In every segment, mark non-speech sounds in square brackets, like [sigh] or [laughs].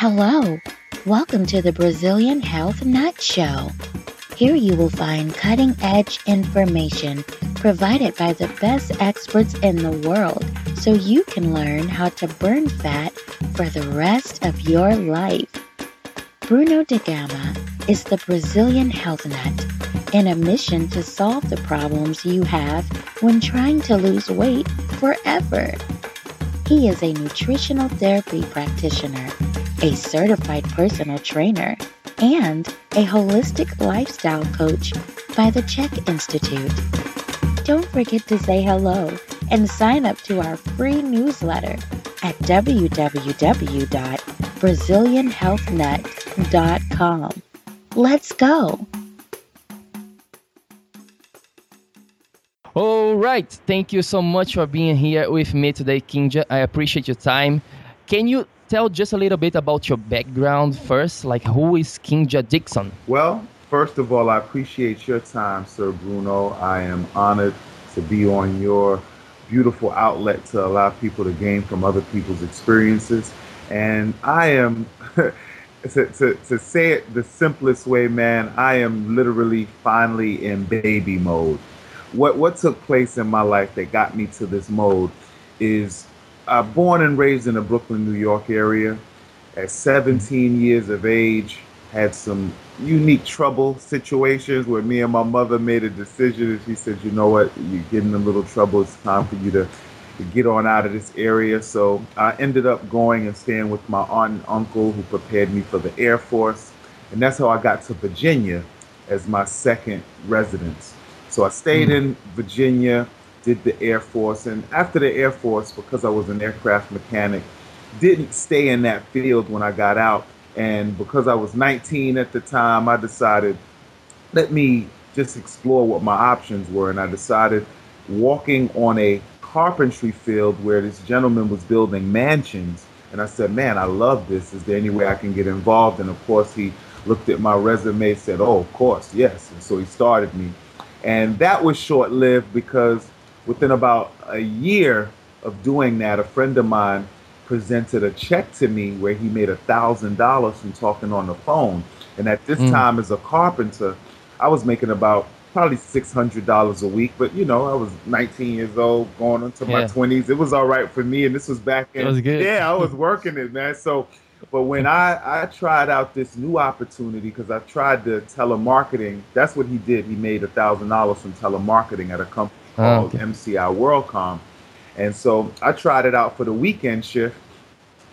Hello, welcome to the Brazilian Health Nut Show. Here you will find cutting edge information provided by the best experts in the world so you can learn how to burn fat for the rest of your life. Bruno de Gama is the Brazilian health nut in a mission to solve the problems you have when trying to lose weight forever. He is a nutritional therapy practitioner, a certified personal trainer, and a holistic lifestyle coach by the CHEK Institute. Don't forget to say hello and sign up to our free newsletter at www.brazilianhealthnut.com. Let's go. All right. Thank you so much for being here with me today, Kinja. I appreciate your time. Can you tell just a little bit about your background first? Like, who is Kinja Dixon? Well, first of all, I appreciate your time, Sir Bruno. I am honored to be on your beautiful outlet to allow people to gain from other people's experiences. And I am, [laughs] to, to, to say it the simplest way, man, I am literally finally in baby mode. What, what took place in my life that got me to this mode is uh, born and raised in the Brooklyn, New York area. At 17 years of age, had some unique trouble situations where me and my mother made a decision and she said, you know what, you're getting a little trouble. It's time for you to, to get on out of this area. So I ended up going and staying with my aunt and uncle who prepared me for the Air Force. And that's how I got to Virginia as my second residence. So I stayed mm-hmm. in Virginia did the Air Force. And after the Air Force, because I was an aircraft mechanic, didn't stay in that field when I got out. And because I was 19 at the time, I decided, let me just explore what my options were. And I decided walking on a carpentry field where this gentleman was building mansions. And I said, man, I love this. Is there any way I can get involved? And of course, he looked at my resume, said, oh, of course, yes. And so he started me. And that was short lived because within about a year of doing that, a friend of mine presented a check to me where he made a thousand dollars from talking on the phone. And at this mm. time, as a carpenter, I was making about probably six hundred dollars a week. But you know, I was 19 years old, going into yeah. my 20s. It was all right for me, and this was back in. Was yeah, I was working it, man. So, but when I I tried out this new opportunity because I tried the telemarketing, that's what he did. He made a thousand dollars from telemarketing at a company called oh, okay. MCI WorldCom. And so I tried it out for the weekend shift.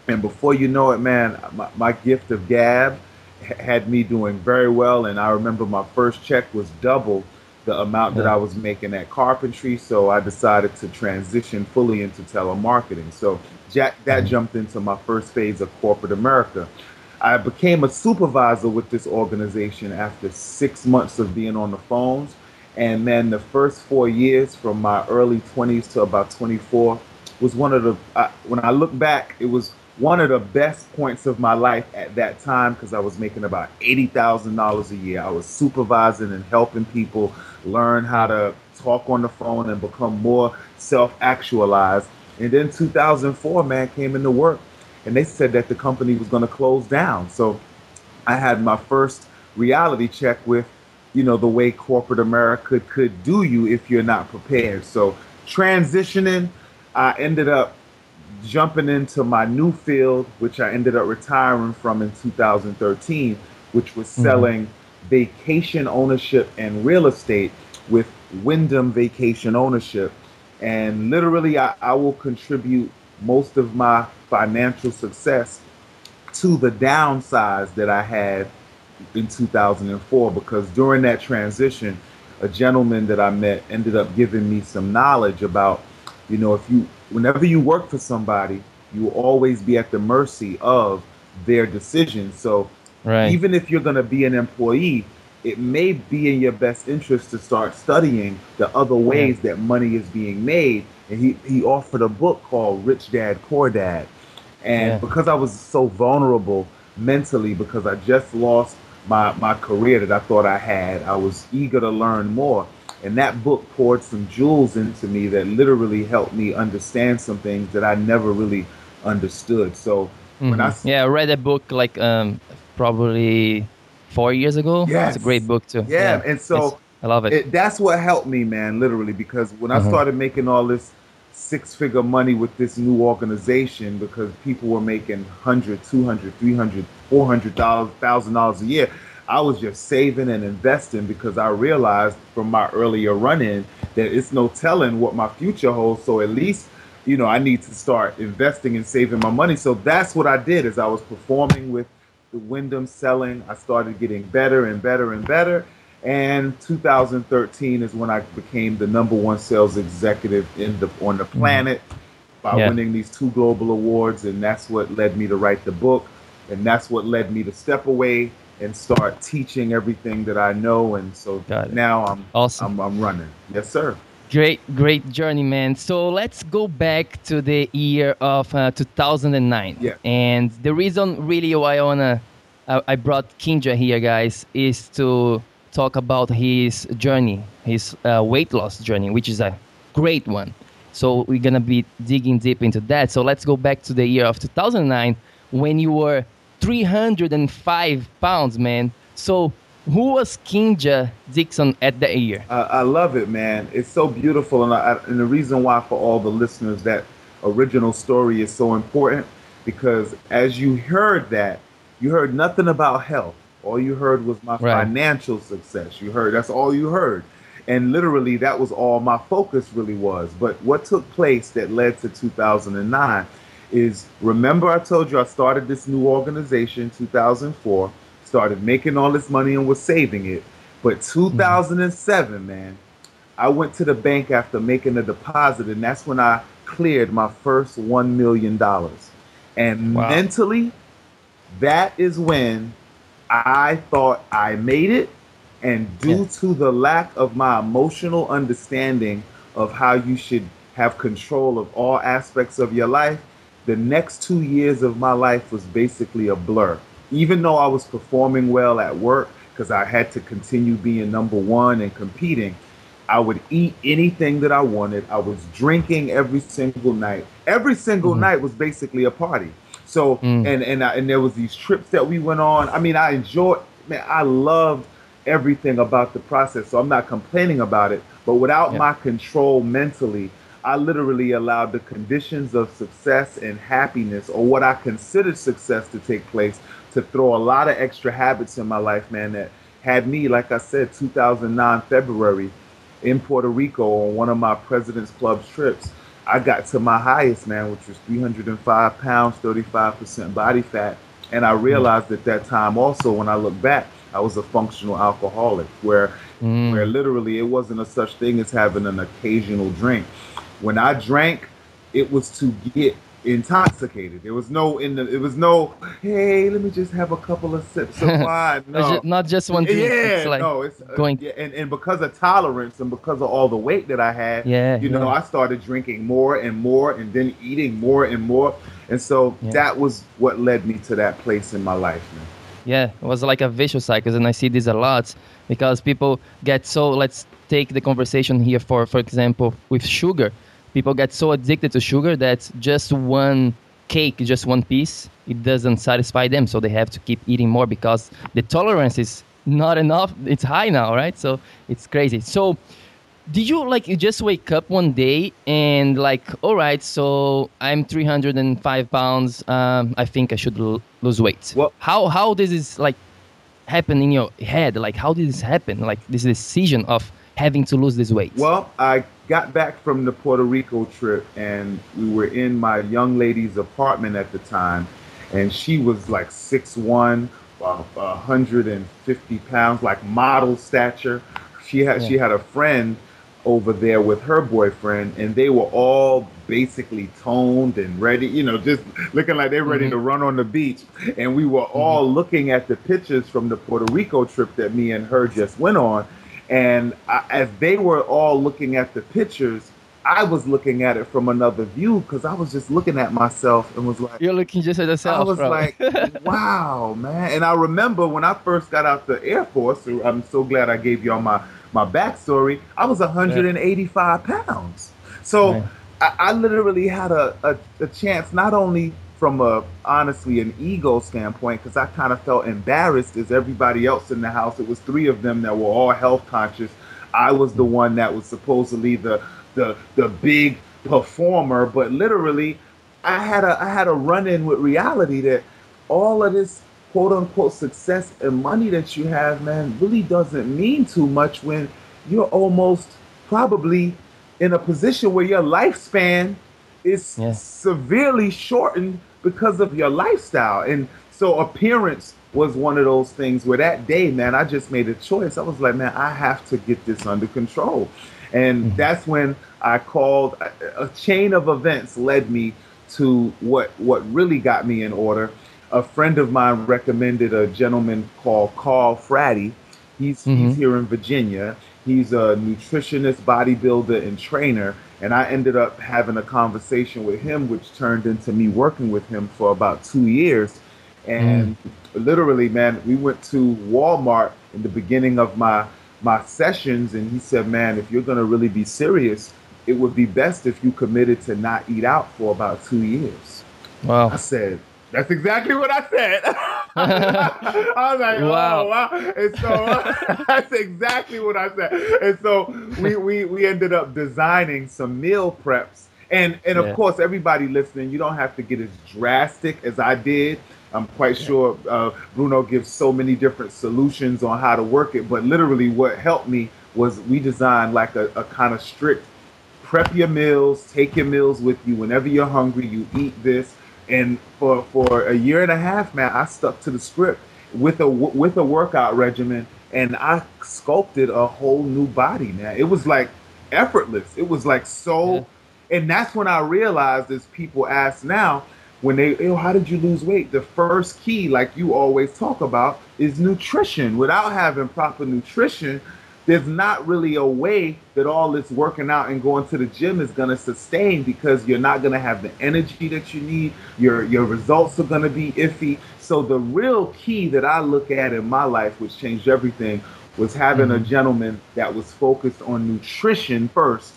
And before you know it, man, my, my gift of gab had me doing very well. And I remember my first check was double the amount yeah. that I was making at carpentry. So I decided to transition fully into telemarketing. So Jack, that mm-hmm. jumped into my first phase of corporate America. I became a supervisor with this organization after six months of being on the phones. And then the first four years from my early 20s to about 24 was one of the, when I look back, it was one of the best points of my life at that time because I was making about $80,000 a year. I was supervising and helping people learn how to talk on the phone and become more self actualized. And then 2004, man, came into work and they said that the company was going to close down. So I had my first reality check with you know, the way corporate America could do you if you're not prepared. So transitioning, I ended up jumping into my new field, which I ended up retiring from in 2013, which was mm-hmm. selling mm-hmm. vacation ownership and real estate with Wyndham Vacation Ownership. And literally, I, I will contribute most of my financial success to the downsides that I had in 2004 because during that transition, a gentleman that I met ended up giving me some knowledge about, you know, if you, whenever you work for somebody, you will always be at the mercy of their decisions. So right. even if you're going to be an employee, it may be in your best interest to start studying the other ways yeah. that money is being made. And he, he offered a book called Rich Dad Poor Dad. And yeah. because I was so vulnerable mentally, because I just lost my, my career that I thought I had. I was eager to learn more. And that book poured some jewels into me that literally helped me understand some things that I never really understood. So Mm-hmm. When I yeah, I read a book like um, probably four years ago. Yeah, it's a great book too. Yeah, yeah. and so it's, I love it. it. That's what helped me, man, literally, because when I mm-hmm. started making all this six figure money with this new organization because people were making 100 200 300 400 thousand dollars a year. I was just saving and investing because i realized from my earlier run-in that it's no telling what my future holds. So at least you know i need to start investing and saving my money. So that's what i did as i was performing with the wyndham selling. I started getting better and better and better and 2013 is when I became the number one sales executive in the on the mm-hmm. planet by yeah. winning these two global awards, and that's what led me to write the book, and that's what led me to step away and start teaching everything that I know, and so now I'm awesome. I'm, I'm running. Yes, sir. Great, great journey, man. So let's go back to the year of uh, 2009. Yeah. And the reason really why I wanna I, I brought Kinja here, guys, is to talk about his journey, his uh, weight loss journey, which is a great one. So we're gonna be digging deep into that. So let's go back to the year of 2009 when you were 305 pounds, man. So who was Kinja Dixon at that year? Uh, I love it, man. It's so beautiful, and, I, and the reason why for all the listeners that original story is so important because as you heard that, you heard nothing about health all you heard was my right. financial success. You heard that's all you heard. And literally that was all my focus really was. But what took place that led to 2009 is remember I told you I started this new organization in 2004, started making all this money and was saving it. But 2007, mm-hmm. man, I went to the bank after making a deposit and that's when I cleared my first 1 million dollars. And wow. mentally that is when I thought I made it, and due yeah. to the lack of my emotional understanding of how you should have control of all aspects of your life, the next two years of my life was basically a blur. Even though I was performing well at work, because I had to continue being number one and competing, I would eat anything that I wanted. I was drinking every single night. Every single mm-hmm. night was basically a party. So mm. and and I, and there was these trips that we went on. I mean, I enjoyed. Man, I loved everything about the process. So I'm not complaining about it. But without yeah. my control mentally, I literally allowed the conditions of success and happiness, or what I considered success, to take place to throw a lot of extra habits in my life, man. That had me, like I said, 2009 February in Puerto Rico on one of my President's Club trips I got to my highest, man, which was 305 pounds, 35% body fat. And I realized at that time also, when I look back, I was a functional alcoholic where, mm. where literally it wasn't a such thing as having an occasional drink. When I drank, it was to get intoxicated. There was no in the. It was no. Hey, let me just have a couple of sips of [laughs] wine. No, not just one. Yeah, it's like no, it's uh, going. Yeah, and and because of tolerance and because of all the weight that I had, yeah, you know, yeah. I started drinking more and more, and then eating more and more, and so yeah. that was what led me to that place in my life, man. Yeah, it was like a vicious cycle, and I see this a lot because people get so. Let's take the conversation here for, for example, with sugar people get so addicted to sugar that just one cake, just one piece, it doesn't satisfy them. So they have to keep eating more because the tolerance is not enough. It's high now, right? So it's crazy. So did you like you just wake up one day and like, all right, so I'm 305 pounds. Um, I think I should l- lose weight. Well, how how does this like happen in your head? Like how did this happen? Like this decision of having to lose this weight? Well, I got back from the Puerto Rico trip and we were in my young lady's apartment at the time and she was like 6'1 uh, 150 pounds like model stature she had yeah. she had a friend over there with her boyfriend and they were all basically toned and ready you know just looking like they're ready mm-hmm. to run on the beach and we were all mm-hmm. looking at the pictures from the Puerto Rico trip that me and her just went on and I, as they were all looking at the pictures, I was looking at it from another view because I was just looking at myself and was like, "You're looking just at yourself." I was bro. like, "Wow, man!" And I remember when I first got out the Air Force. I'm so glad I gave y'all my my backstory. I was 185 pounds, so I, I, literally had a, a, a chance not only from a honestly an ego standpoint because I kind of felt embarrassed as everybody else in the house. It was three of them that were all health conscious. I was the one that was supposedly the the the big performer, but literally I had a I had a run in with reality that all of this quote unquote success and money that you have, man, really doesn't mean too much when you're almost probably in a position where your lifespan is yeah. severely shortened because of your lifestyle. And so appearance was one of those things where that day, man, I just made a choice. I was like, man, I have to get this under control. And mm-hmm. that's when I called a chain of events led me to what what really got me in order. A friend of mine recommended a gentleman called Carl Fratty. He's mm-hmm. he's here in Virginia. He's a nutritionist, bodybuilder, and trainer. And I ended up having a conversation with him, which turned into me working with him for about two years. And mm. literally, man, we went to Walmart in the beginning of my my sessions, and he said, "Man, if you're gonna really be serious, it would be best if you committed to not eat out for about two years." Wow. I said, that's exactly what I said. [laughs] I was like, wow. oh, wow. And so [laughs] that's exactly what I said. And so we, we, we ended up designing some meal preps. And, and of yeah. course, everybody listening, you don't have to get as drastic as I did. I'm quite yeah. sure uh, Bruno gives so many different solutions on how to work it. But literally, what helped me was we designed like a, a kind of strict prep your meals, take your meals with you. Whenever you're hungry, you eat this and for for a year and a half, man, I stuck to the script with a with a workout regimen, and I sculpted a whole new body. Man, it was like effortless. It was like so, yeah. and that's when I realized, as people ask now, when they, oh, how did you lose weight? The first key, like you always talk about, is nutrition. Without having proper nutrition, there's not really a way that all this working out and going to the gym is going to sustain because you're not going to have the energy that you need. Your your results are going to be iffy. So the real key that I look at in my life, which changed everything, was having mm-hmm. a gentleman that was focused on nutrition first,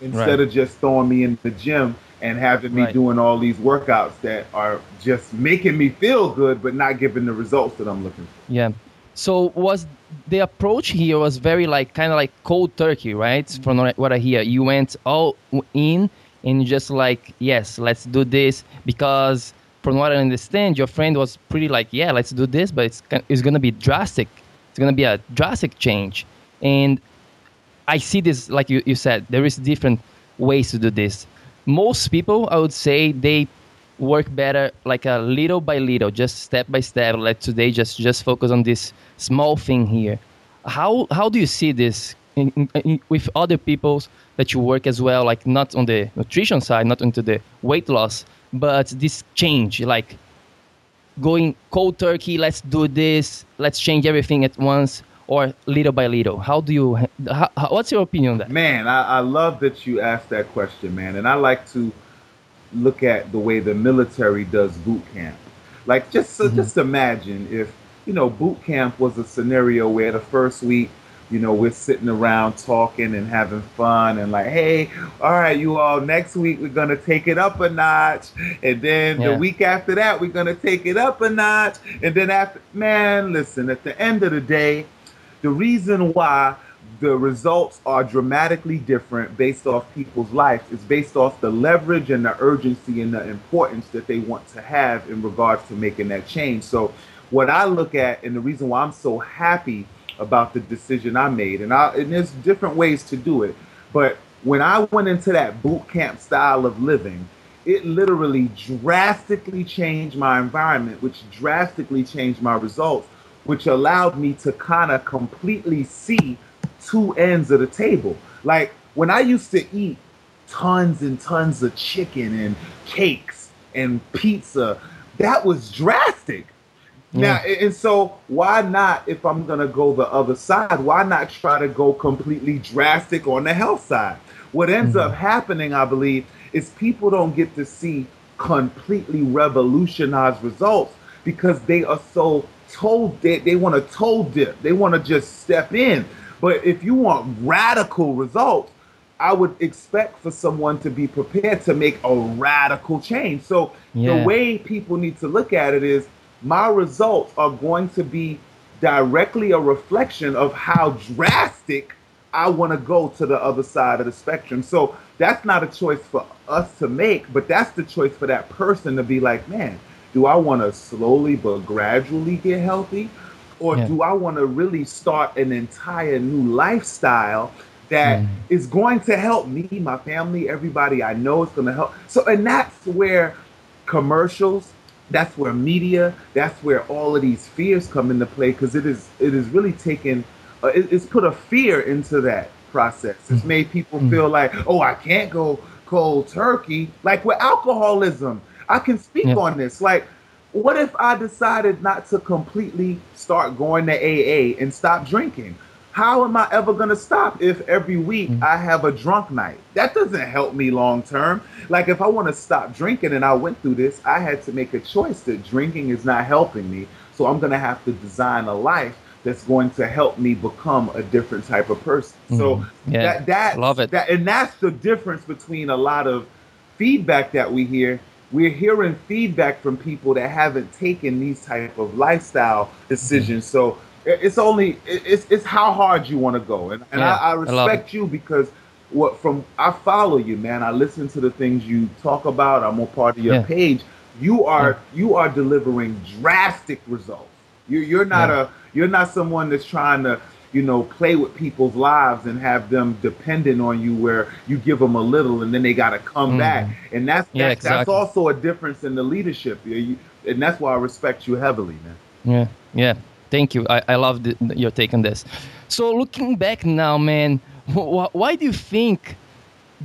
instead right. of just throwing me in the gym and having me right. doing all these workouts that are just making me feel good, but not giving the results that I'm looking for. Yeah. So was the approach here was very like kind of like cold turkey, right? Mm-hmm. From what I hear, you went all in and just like yes, let's do this because from what I understand, your friend was pretty like yeah, let's do this, but it's it's gonna be drastic. It's gonna be a drastic change, and I see this like you, you said there is different ways to do this. Most people, I would say, they work better like a little by little, just step by step. Like today, just just focus on this small thing here. How how do you see this in, in, with other people that you work as well? Like not on the nutrition side, not into the weight loss, but this change, like going cold turkey. Let's do this. Let's change everything at once or little by little? How do you? How, what's your opinion on that? Man, I, I, love that you asked that question, man. And I like to look at the way the military does boot camp. Like just mm-hmm. just imagine if you know boot camp was a scenario where the first week you know we're sitting around talking and having fun and like hey all right you all next week we're gonna take it up a notch and then yeah. the week after that we're gonna take it up a notch and then after man listen at the end of the day the reason why the results are dramatically different based off people's lives. It's based off the leverage and the urgency and the importance that they want to have in regards to making that change. So, what I look at, and the reason why I'm so happy about the decision I made, and, I, and there's different ways to do it, but when I went into that boot camp style of living, it literally drastically changed my environment, which drastically changed my results, which allowed me to kind of completely see two ends of the table. Like when I used to eat tons and tons of chicken and cakes and pizza, that was drastic. Yeah. Now, and so why not, if I'm going to go the other side, why not try to go completely drastic on the health side? What ends mm-hmm. up happening, I believe, is people don't get to see completely revolutionized results because they are so told they, they want to toe dip. They want to just step in. But if you want radical results, I would expect for someone to be prepared to make a radical change. So yeah. the way people need to look at it is my results are going to be directly a reflection of how drastic I want to go to the other side of the spectrum. So that's not a choice for us to make, but that's the choice for that person to be like, man, do I want to slowly but gradually get healthy? Or yeah. do I want to really start an entire new lifestyle that mm. is going to help me, my family, everybody I know is going to help. So, and that's where commercials, that's where media, that's where all of these fears come into play because it is it is really taken, uh, it, it's put a fear into that process. It's mm. made people mm. feel like, oh, I can't go cold turkey. Like with alcoholism, I can speak yeah. on this. Like, what if I decided not to completely start going to AA and stop drinking? How am I ever going to stop if every week mm-hmm. I have a drunk night? That doesn't help me long term. Like, if I want to stop drinking and I went through this, I had to make a choice that drinking is not helping me. So I'm going to have to design a life that's going to help me become a different type of person. Mm-hmm. So yeah. that, that love it. That, and that's the difference between a lot of feedback that we hear we're hearing feedback from people that haven't taken these type of lifestyle decisions. So it's only it's it's how hard you want to go, and, and yeah, I, I, respect I you because what from I follow you, man. I listen to the things you talk about. I'm a part of your yeah. page. You are yeah. you are delivering drastic results. You're you're not a you're not someone that's trying to you know, play with people's lives and have them dependent on you where you give them a little and then they got to come mm. back. And that's, yeah, that's, exactly. that's, also a difference in the leadership. And that's why I respect you heavily, man. Yeah, yeah. Thank you. I, I love the, your take on this. So looking back now, man, wh- why do you think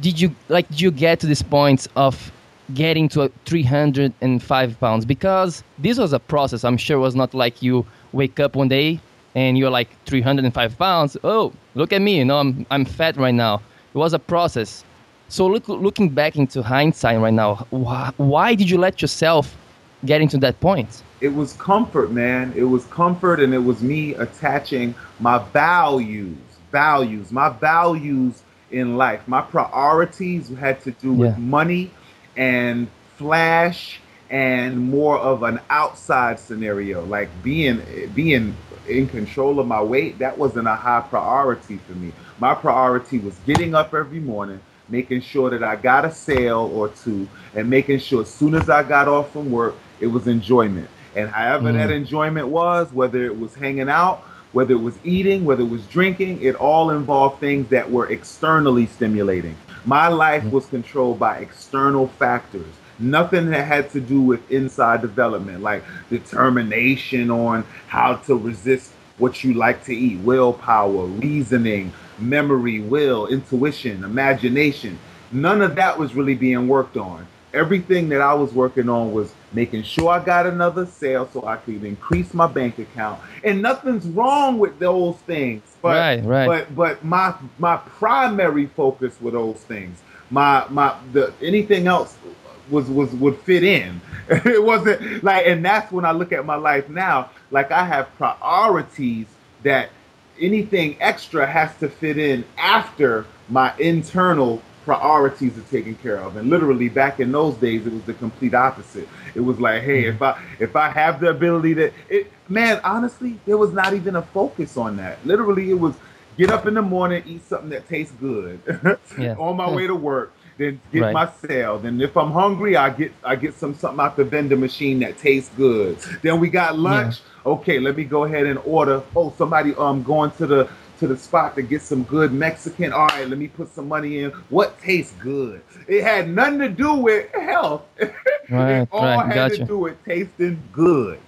did you like did you get to this point of getting to 305 pounds? Because this was a process. I'm sure it was not like you wake up one day and you're like 305 pounds, oh, look at me, you know, I'm, I'm fat right now. It was a process. So look, looking back into hindsight right now, why, why did you let yourself get into that point? It was comfort, man. It was comfort, and it was me attaching my values, values, my values in life. My priorities had to do with yeah. money and flash and more of an outside scenario, like being being in control of my weight, that wasn't a high priority for me. My priority was getting up every morning, making sure that I got a sale or two, and making sure as soon as I got off from work, it was enjoyment. And however mm. that enjoyment was, whether it was hanging out, whether it was eating, whether it was drinking, it all involved things that were externally stimulating. My life mm. was controlled by external factors Nothing that had to do with inside development, like determination on how to resist what you like to eat, willpower, reasoning, memory, will, intuition, imagination. None of that was really being worked on. Everything that I was working on was making sure I got another sale so I could increase my bank account. And nothing's wrong with those things. But right, right. but but my my primary focus were those things. My my the anything else was was would fit in. [laughs] it wasn't like, and that's when I look at my life now. Like I have priorities that anything extra has to fit in after my internal priorities are taken care of. And literally back in those days, it was the complete opposite. It was like, hey, if mm-hmm. I if I have the ability to, it, man, honestly, there was not even a focus on that. Literally, it was get up in the morning, eat something that tastes good yeah. [laughs] on my way to work then get right. my sale. Then if I'm hungry, I get I get some something out the vending machine that tastes good. Then we got lunch. Yeah. Okay, let me go ahead and order. Oh, somebody um going to the to the spot to get some good Mexican. All right, let me put some money in. What tastes good? It had nothing to do with health. [laughs] Right, it all right, had gotcha. to do with tasting good.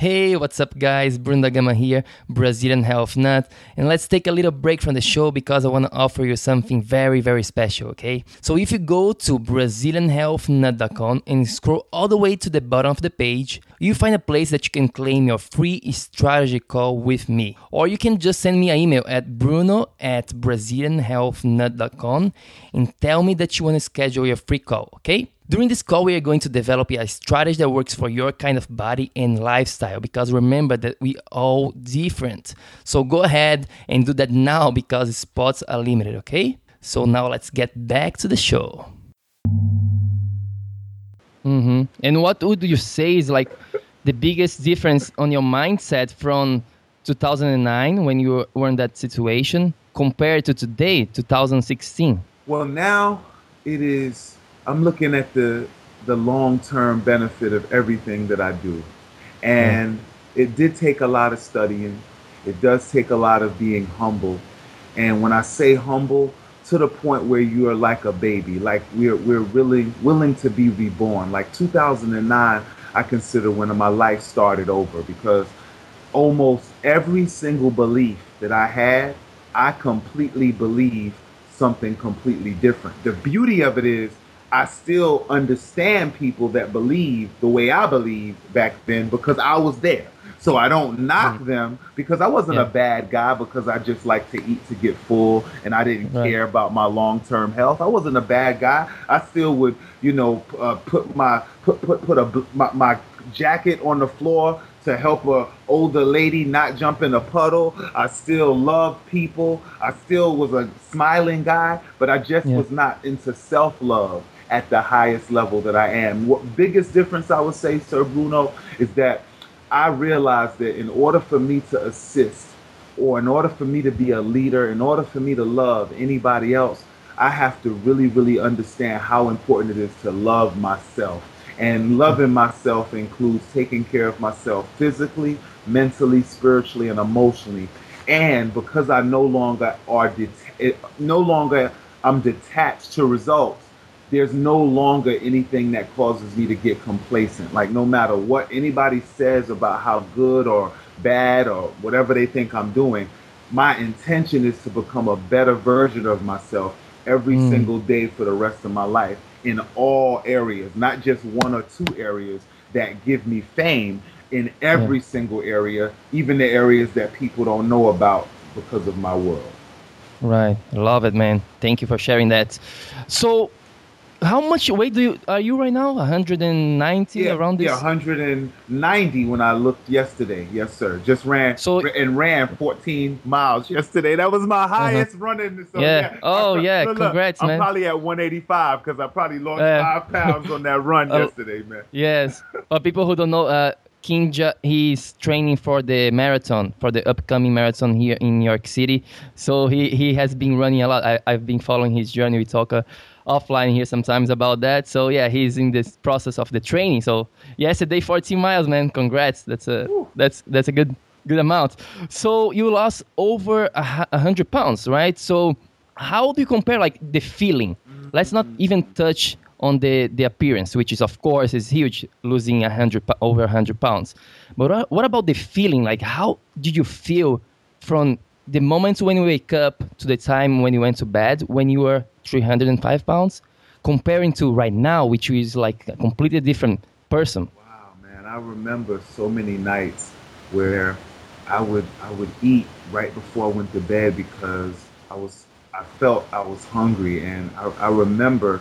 Hey, what's up, guys? Bruno Gama here, Brazilian Health Nut, and let's take a little break from the show because I want to offer you something very, very special, okay? So, if you go to BrazilianHealthNut.com and scroll all the way to the bottom of the page, you find a place that you can claim your free strategy call with me. Or you can just send me an email at bruno at BrazilianHealthNut.com and tell me that you want to schedule your free call, okay? During this call, we are going to develop a strategy that works for your kind of body and lifestyle because remember that we all different. So go ahead and do that now because spots are limited, okay? So now let's get back to the show. Mm-hmm. And what would you say is like the biggest difference on your mindset from 2009 when you were in that situation compared to today, 2016? Well, now it is I'm looking at the the long term benefit of everything that I do. And it did take a lot of studying. It does take a lot of being humble. And when I say humble, to the point where you are like a baby, like we're we're really willing to be reborn. Like 2009, I consider when my life started over because almost every single belief that I had, I completely believe something completely different. The beauty of it is I still understand people that believe the way I believed back then because I was there. So I don't knock mm them because I wasn't yeah. a bad guy because I just like to eat to get full and I didn't right. care about my long term health. I wasn't a bad guy. I still would, you know, uh, put my put put put a my, my jacket on the floor to help a older lady not jump in a puddle. I still love people. I still was a smiling guy, but I just yeah. was not into self love at the highest level that I am. What biggest difference I would say, Sir Bruno, is that I realized that in order for me to assist, or in order for me to be a leader, in order for me to love anybody else, I have to really, really understand how important it is to love myself. And loving myself includes taking care of myself physically, mentally, spiritually, and emotionally. And because I no longer are det- no longer I'm detached to results, there's no longer anything that causes me to get complacent. Like no matter what anybody says about how good or bad or whatever they think I'm doing, my intention is to become a better version of myself every mm. single day for the rest of my life in all areas, not just one or two areas that give me fame in every yeah. single area, even the areas that people don't know about because of my world. Right. Love it, man. Thank you for sharing that. So, how much weight do you are you right now 190 yeah, around this yeah 190 when i looked yesterday yes sir just ran so and ran 14 miles yesterday that was my uh-huh. highest uh-huh. running so, yeah. yeah. oh I, yeah look, congrats look, man i'm probably at 185 because i probably lost uh, five pounds on that run [laughs] oh, yesterday man yes but people who don't know uh Kinja, he's training for the marathon, for the upcoming marathon here in New York City. So he, he has been running a lot. I, I've been following his journey. We talk uh, offline here sometimes about that. So yeah, he's in this process of the training. So yesterday, 14 miles, man. Congrats. That's a that's that's a good good amount. So you lost over a hundred pounds, right? So how do you compare like the feeling? Let's not mm-hmm. even touch on the, the appearance, which is of course is huge, losing a hundred over a hundred pounds. But what about the feeling? Like how did you feel from the moment when you wake up to the time when you went to bed when you were 305 pounds comparing to right now which is like a completely different person wow man i remember so many nights where i would i would eat right before i went to bed because i was i felt i was hungry and i, I remember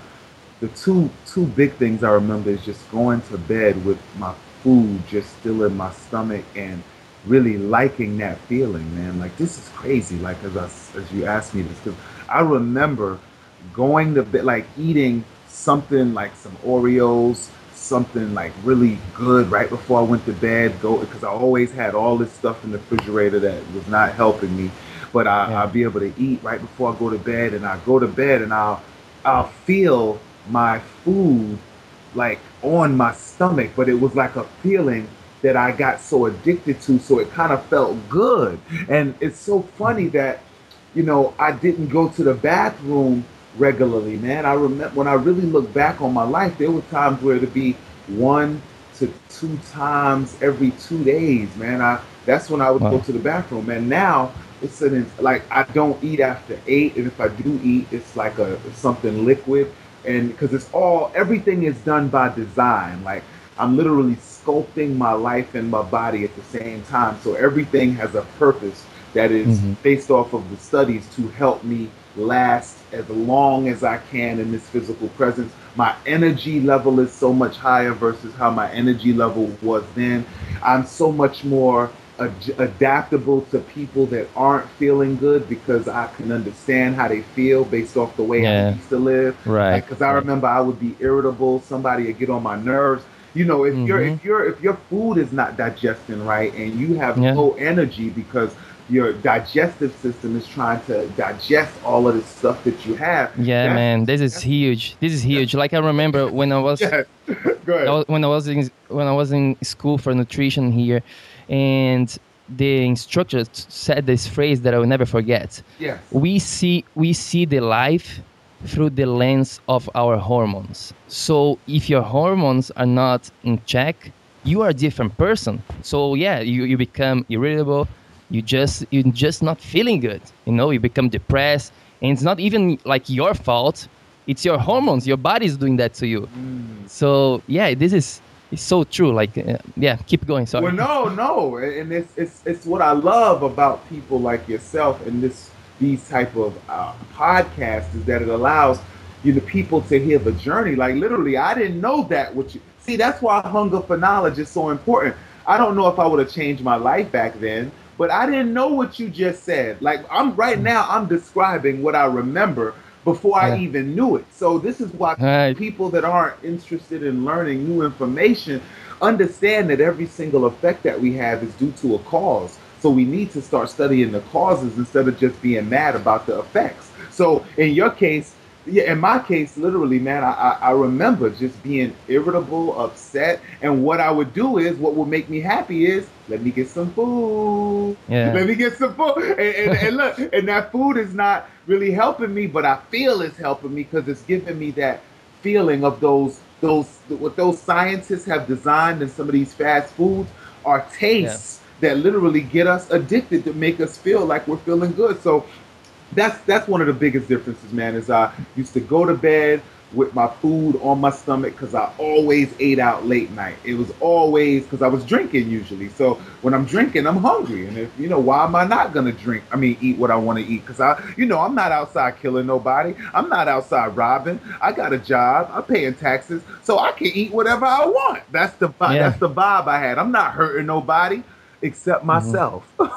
the two two big things i remember is just going to bed with my food just still in my stomach and really liking that feeling, man. Like this is crazy. Like as I, as you asked me this, because I remember going to bed, like eating something like some Oreos, something like really good right before I went to bed. Go because I always had all this stuff in the refrigerator that was not helping me. But I, yeah. I'll be able to eat right before I go to bed, and I go to bed and I'll I'll feel my food like on my stomach, but it was like a feeling that I got so addicted to, so it kind of felt good. And it's so funny mm-hmm. that, you know, I didn't go to the bathroom regularly, man. I remember when I really look back on my life, there were times where it'd be one to two times every two days, man. I that's when I would wow. go to the bathroom. And now it's an like I don't eat after eight, and if I do eat, it's like a something liquid, and because it's all everything is done by design. Like I'm literally sculpting my life and my body at the same time. So everything has a purpose that is mm-hmm. based off of the studies to help me last as long as I can in this physical presence. My energy level is so much higher versus how my energy level was then. I'm so much more ad- adaptable to people that aren't feeling good because I can understand how they feel based off the way yeah. I used to live. Right. Because like, I remember I would be irritable. Somebody would get on my nerves. You know, if mm-hmm. you're if you're if your food is not digesting right and you have yeah. low energy because your digestive system is trying to digest all of the stuff that you have. Yeah, man, this is huge. This is huge. Like I remember when [laughs] I was, when I was in when I was in school for nutrition here, and the instructor said this phrase that I will never forget. Yes. We see we see the life through the lens of our hormones. So if your hormones are not in check, you are a different person. So yeah, you, you become irritable, you just you're just not feeling good. You know you become depressed and it's not even like your fault. It's your hormones. Your body's doing that to you. Mm. so yeah this is it's so true. Like uh, yeah keep going. Sorry. Well no no. And it's it's it's what i love about people like yourself and this these type of uh, podcasts is that it allows you know people to hear the journey. Like literally i didn't know that what you. See that's why hunger for knowledge is so important. I don't know if i would have changed my life back then but I didn't know what you just said. Like I'm right mm. now, I'm describing what I remember before yeah. I even knew it. So this is why right. people that aren't interested in learning new information understand that every single effect that we have is due to a cause. So we need to start studying the causes instead of just being mad about the effects. So in your case, yeah, in my case, literally, man, I, I, I remember just being irritable, upset, and what I would do is, what would make me happy is, let me get some food. Yeah. Let me get some food. And, and, and [laughs] look, and that food is not really helping me, but I feel it's helping me because it's giving me that feeling of those those what those scientists have designed in some of these fast foods are tastes yeah. that literally get us addicted to make us feel like we're feeling good. So that's that's one of the biggest differences, man. Is I used to go to bed with my food on my stomach because I always ate out late night. It was always because I was drinking usually. So when I'm drinking, I'm hungry, and if you know why am I not gonna drink? I mean, eat what I want to eat because I, you know, I'm not outside killing nobody. I'm not outside robbing. I got a job. I'm paying taxes, so I can eat whatever I want. That's the yeah. that's the vibe I had. I'm not hurting nobody except mm-hmm. myself. Mm-hmm.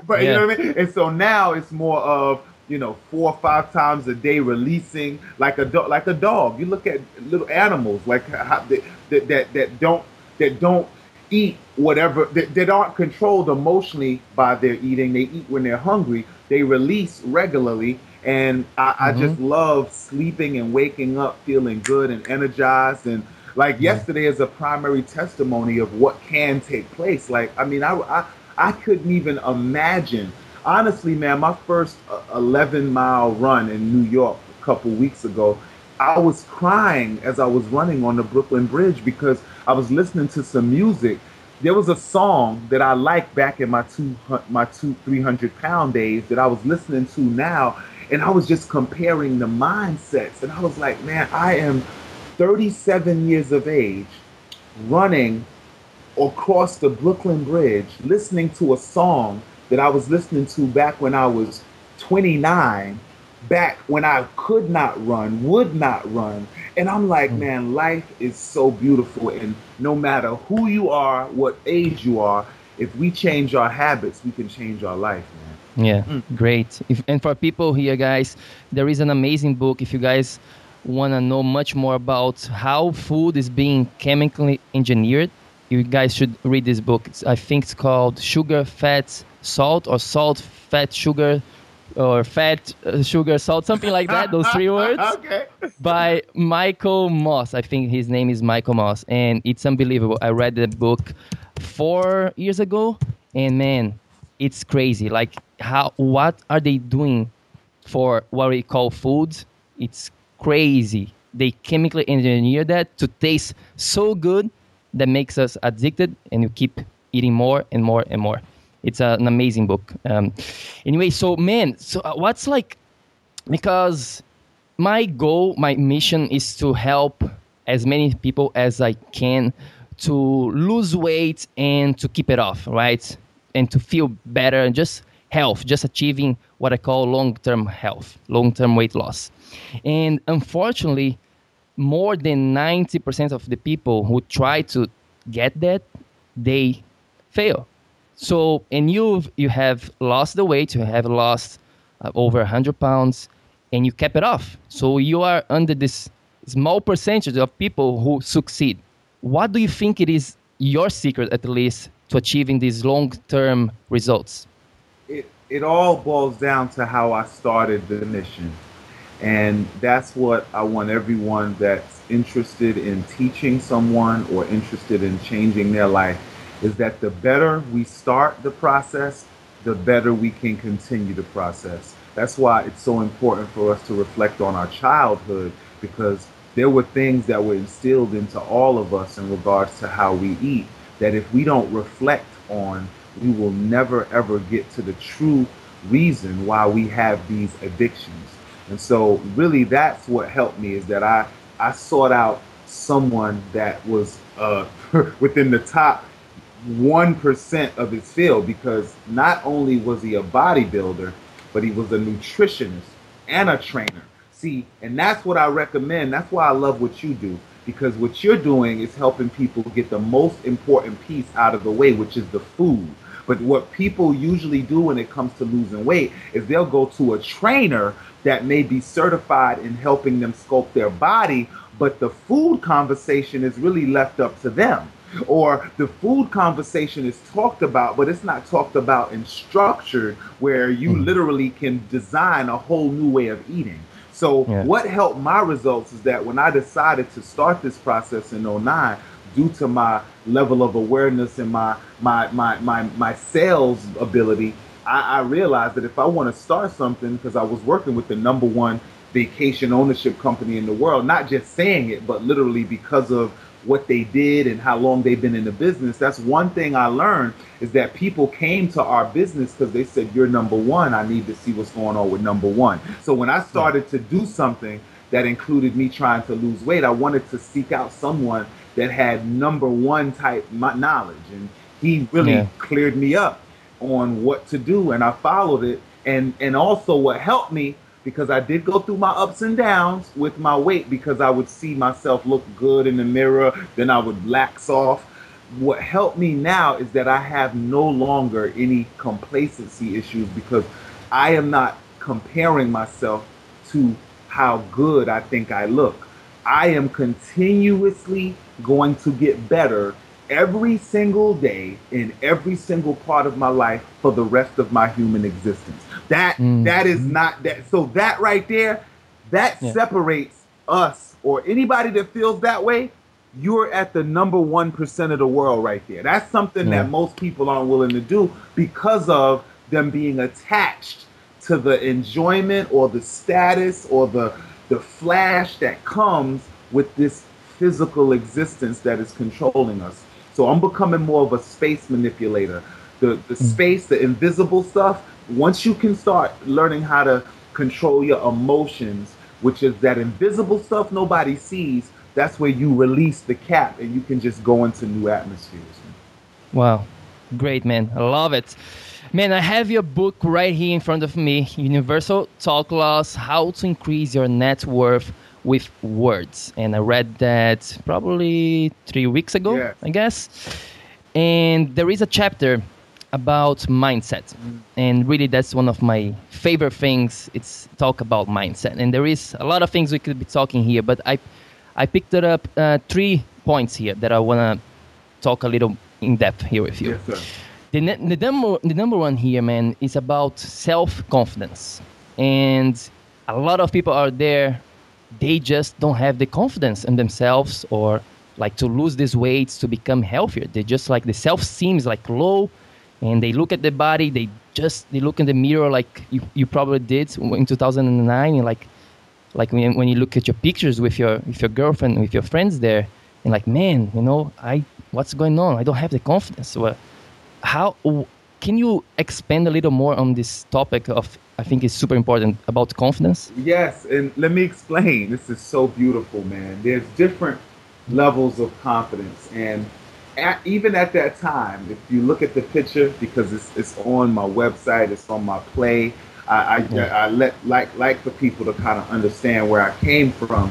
[laughs] but yeah. you know what I mean. And so now it's more of you know, four or five times a day releasing like a dog, like a dog. You look at little animals like how they, that, that that don't that don't eat whatever that, that aren't controlled emotionally by their eating. They eat when they're hungry. They release regularly, and I, mm-hmm. I just love sleeping and waking up feeling good and energized and. Like yeah. yesterday is a primary testimony of what can take place. Like I mean, I, I I couldn't even imagine honestly, man, my first uh, 11 mile run in New York a couple weeks ago, I was crying as I was running on the Brooklyn Bridge because I was listening to some music. There was a song that I liked back in my two my two three hundred pound days that I was listening to now, and I was just comparing the mindsets, and I was like, man, I am 37 years of age, running across the Brooklyn Bridge, listening to a song that I was listening to back when I was 29, back when I could not run, would not run. And I'm like, mm. man, life is so beautiful. And no matter who you are, what age you are, if we change our habits, we can change our life, man. Yeah, mm. great. If, and for people here, guys, there is an amazing book. If you guys want to know much more about how food is being chemically engineered, you guys should read this book. It's, I think it's called Sugar, Fats, salt or salt, fat, sugar, or fat, uh, sugar, salt, something like that. Those three [laughs] words. okay. By Michael Moss. I think his name is Michael Moss, and it's unbelievable. I read the book four years ago, and man, it's crazy. Like how what are they doing for what we call food? It's crazy. They chemically engineer that to taste so good that makes us addicted, and you keep eating more and more and more it's an amazing book. Um, anyway, so man, so uh, what's like because my goal, my mission is to help as many people as I can to lose weight and to keep it off, right? And to feel better and just health, just achieving what I call long term health, long term weight loss. And unfortunately, more than 90% of the people who try to get that, they fail. So, and you you have lost the weight, you have lost uh, over 100 pounds, and you kept it off. So you are under this small percentage of people who succeed. What do you think it is your secret, at least, to achieving these long-term results? It it all boils down to how I started the mission, and that's what I want everyone that's interested in teaching someone or interested in changing their life is that the better we start the process, the better we can continue the process. That's why it's so important for us to reflect on our childhood because there were things that were instilled into all of us in regards to how we eat that if we don't reflect on, we will never ever get to the true reason why we have these addictions. And so really that's what helped me is that I I sought out someone that was uh, [laughs] within the top 1% of his field because not only was he a bodybuilder, but he was a nutritionist and a trainer. See, and that's what I recommend. That's why I love what you do because what you're doing is helping people get the most important piece out of the way, which is the food. But what people usually do when it comes to losing weight is they'll go to a trainer that may be certified in helping them sculpt their body, but the food conversation is really left up to them. Or the food conversation is talked about, but it's not talked about and structured where you mm. literally can design a whole new way of eating. So, yeah. what helped my results is that when I decided to start this process in 09, due to my level of awareness and my my my my, my sales ability, I, I realized that if I want to start something, because I was working with the number one vacation ownership company in the world, not just saying it, but literally because of what they did and how long they've been in the business. That's one thing I learned is that people came to our business because they said, You're number one. I need to see what's going on with number one. So when I started to do something that included me trying to lose weight, I wanted to seek out someone that had number one type knowledge. And he really yeah. cleared me up on what to do and I followed it. And and also what helped me because I did go through my ups and downs with my weight because I would see myself look good in the mirror, then I would lax off. What helped me now is that I have no longer any complacency issues because I am not comparing myself to how good I think I look. I am continuously going to get better every single day in every single part of my life for the rest of my human existence. That mm. that is not that so that right there that yeah. separates us or anybody that feels that way you're at the number 1% of the world right there. That's something yeah. that most people aren't willing to do because of them being attached to the enjoyment or the status or the the flash that comes with this physical existence that is controlling us. So I'm becoming more of a space manipulator. The the mm. space, the invisible stuff. Once you can start learning how to control your emotions, which is that invisible stuff nobody sees, that's where you release the cap and you can just go into new atmospheres. Wow. Great, man. I love it. Man, I have your book right here in front of me Universal Talk Laws How to Increase Your Net Worth with words. And I read that probably three weeks ago, yeah. I guess. And there is a chapter about mindset. And really, that's one of my favorite things. It's talk about mindset. And there is a lot of things we could be talking here, but I, I picked it up uh, three points here that I want to talk a little in depth here with you. Yes, the, the, number, the number one here, man, is about self confidence. And a lot of people are there they just don't have the confidence in themselves or like to lose these weights to become healthier. They just like the self seems like low and they look at the body, they just they look in the mirror like you, you probably did in 2009 and like like when, when you look at your pictures with your with your girlfriend with your friends there and like man you know i what's going on i don't have the confidence well how can you expand a little more on this topic of I think is super important about confidence. Yes, and let me explain. This is so beautiful, man. There's different levels of confidence, and at, even at that time, if you look at the picture, because it's, it's on my website, it's on my play, I, I. I let like like for people to kind of understand where I came from.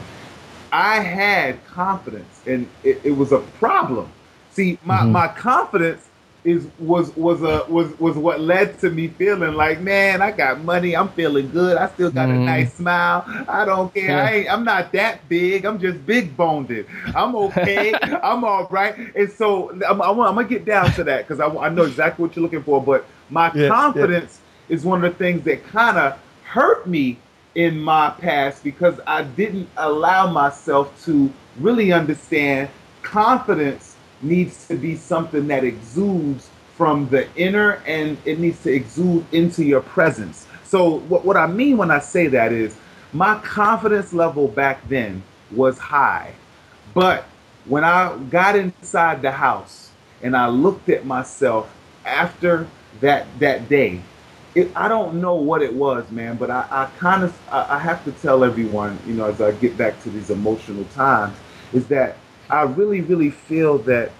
I had confidence, and it, it was a problem. See, my, mm-hmm. my confidence is was was a was was what led to me feeling like, man, I got money, I'm feeling good, I still got mm. a mm-hmm. nice smile, I don't care, yeah. I ain't, I'm not that big, I'm just big boned. I'm okay, [laughs] I'm all right, and so I'm, I'm, I'm, gonna get down to that because I, I know exactly what you're looking for, but my yeah, confidence yeah. is one of the things that kind of hurt me in my past because I didn't allow myself to really understand confidence needs to be something that exudes from the inner and it needs to exude into your presence. So, what, what I mean when I say that is my confidence level back then was high. But when I got inside the house and I looked at myself after that that day, it, I don't know what it was, man, but I, I kind of I, I have to tell everyone, you know, as I get back to these emotional times, is that I really, really feel that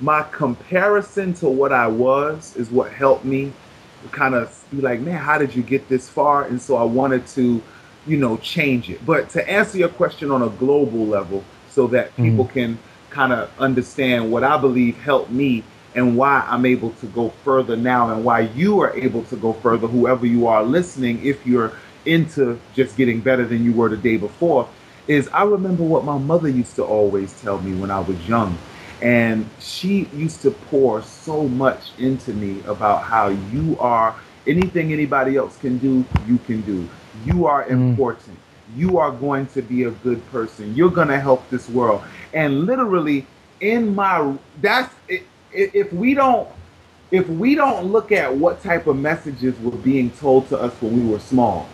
my comparison to what I was is what helped me kind of be like, man, how did you get this far? And so I wanted to, you know, change it. But to answer your question on a global level, so that mm-hmm. people mm-hmm. can kind of understand what I believe helped me and why I'm able to go further now and why you are able to go further, whoever you are listening, if you're into just getting better than you were the day before, is I remember what my mother used to always tell me when I was young. And she used to pour so much into me about how you are anything anybody else can do, you can do. You are mm. important. You are going to be a good person. You're going to help this world. And literally in my that's if we don't if we don't look at what type of messages were being told to us when we were small,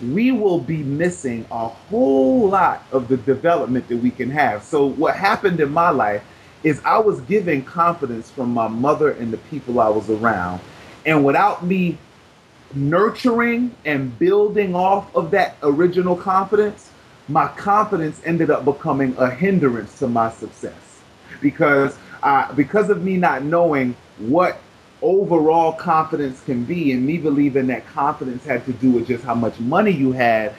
we will be missing a whole lot of the development that we can have. So, what happened in my life is I was given confidence from my mother and the people I was around. And without me nurturing and building off of that original confidence, my confidence ended up becoming a hindrance to my success. Because because of me not knowing what overall confidence can be and me believing that confidence had to do with just how much money you had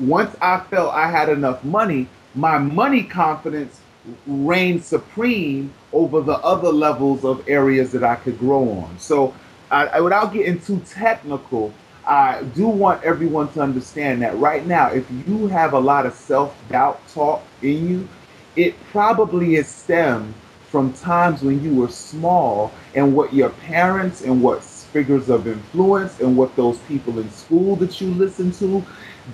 once i felt i had enough money my money confidence reigned supreme over the other levels of areas that i could grow on. So I, without getting too technical i do want everyone to understand that right now if you have a lot of self-doubt talk in you it probably is stemmed from times when you were small and what your parents and what figures of influence and what those people in school that you listen to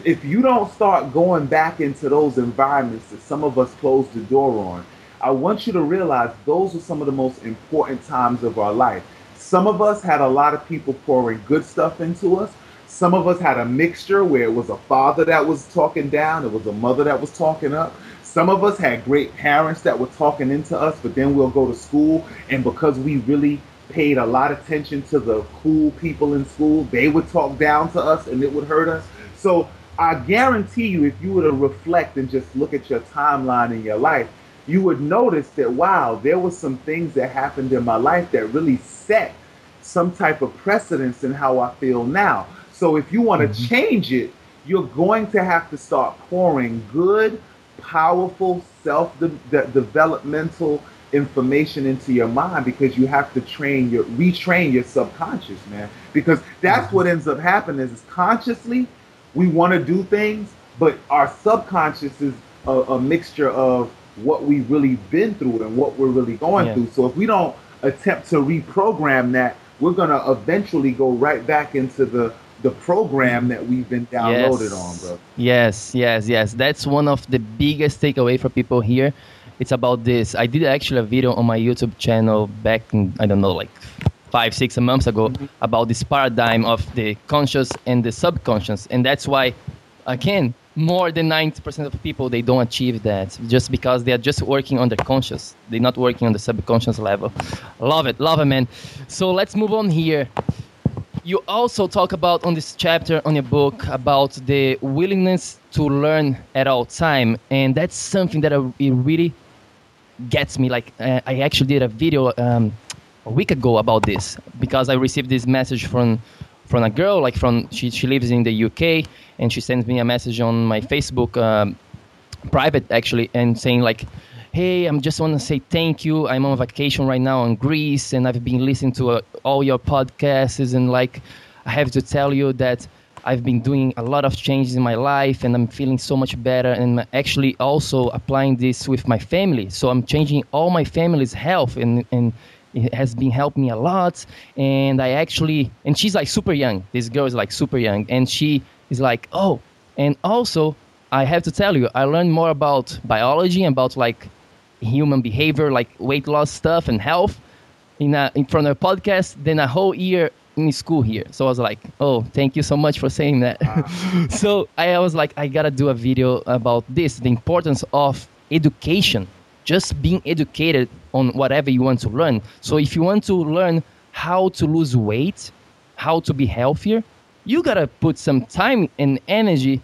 if you don't start going back into those environments that some of us closed the door on i want you to realize those are some of the most important times of our life. Some of us had a lot of people pouring good stuff into us. Some of us had a mixture where it was a father that was talking down. It was a mother that was talking up some of us had great parents that were talking into us, but then we'll go to school, and because we really paid a lot of attention to the cool people in school, they would talk down to us and it would hurt us. So I guarantee you, if you were to reflect and just look at your timeline in your life, you would notice that wow, there were some things that happened in my life that really set some type of precedence in how I feel now. So if you want to mm-hmm. change it, you're going to have to start pouring good powerful self de- de- developmental information into your mind because you have to train your retrain your subconscious man because that's mm-hmm. what ends up happening is consciously we want to do things but our subconscious is a, a, mixture of what we've really been through and what we're really going yeah. through so if we don't attempt to reprogram that we're going to eventually go right back into the the program that we've been downloaded yes. on, bro. Yes, yes, yes. That's one of the biggest takeaway for people here. It's about this. I did actually a video on my YouTube channel back in I don't know like five six months ago mm-hmm. about this paradigm of the conscious and the subconscious, and that's why again more than 90% of people they don't achieve that just because they are just working on the conscious they're not working on the subconscious level love it love it man so let's move on here you also talk about on this chapter on your book about the willingness to learn at all time and that's something that I really gets me. Like uh, I actually did a video um, a week ago about this because I received this message from from a girl like from she she lives in the UK and she sends me a message on my Facebook um, private actually and saying like hey i'm just want to say thank you. I'm on vacation right now in greece and i've been listening to uh, all your podcasts and like i have to tell you that i've been doing a lot of changes in my life and i'm feeling so much better and actually also applying this with my family. So i'm changing all my family's health and, and it has been helping me a lot. And i actually and she's like super young. This girl is like super young and she is like oh and also i have to tell you i learned more about biology and about like human behavior like weight loss stuff and health in a in front of a podcast then a whole year in school here. So i was like oh thank you so much for saying that. Ah. [laughs] So i was like i gotta do a video about this the importance of education just being educated on whatever you want to learn. So if you want to learn how to lose weight, how to be healthier, you gotta put some time and energy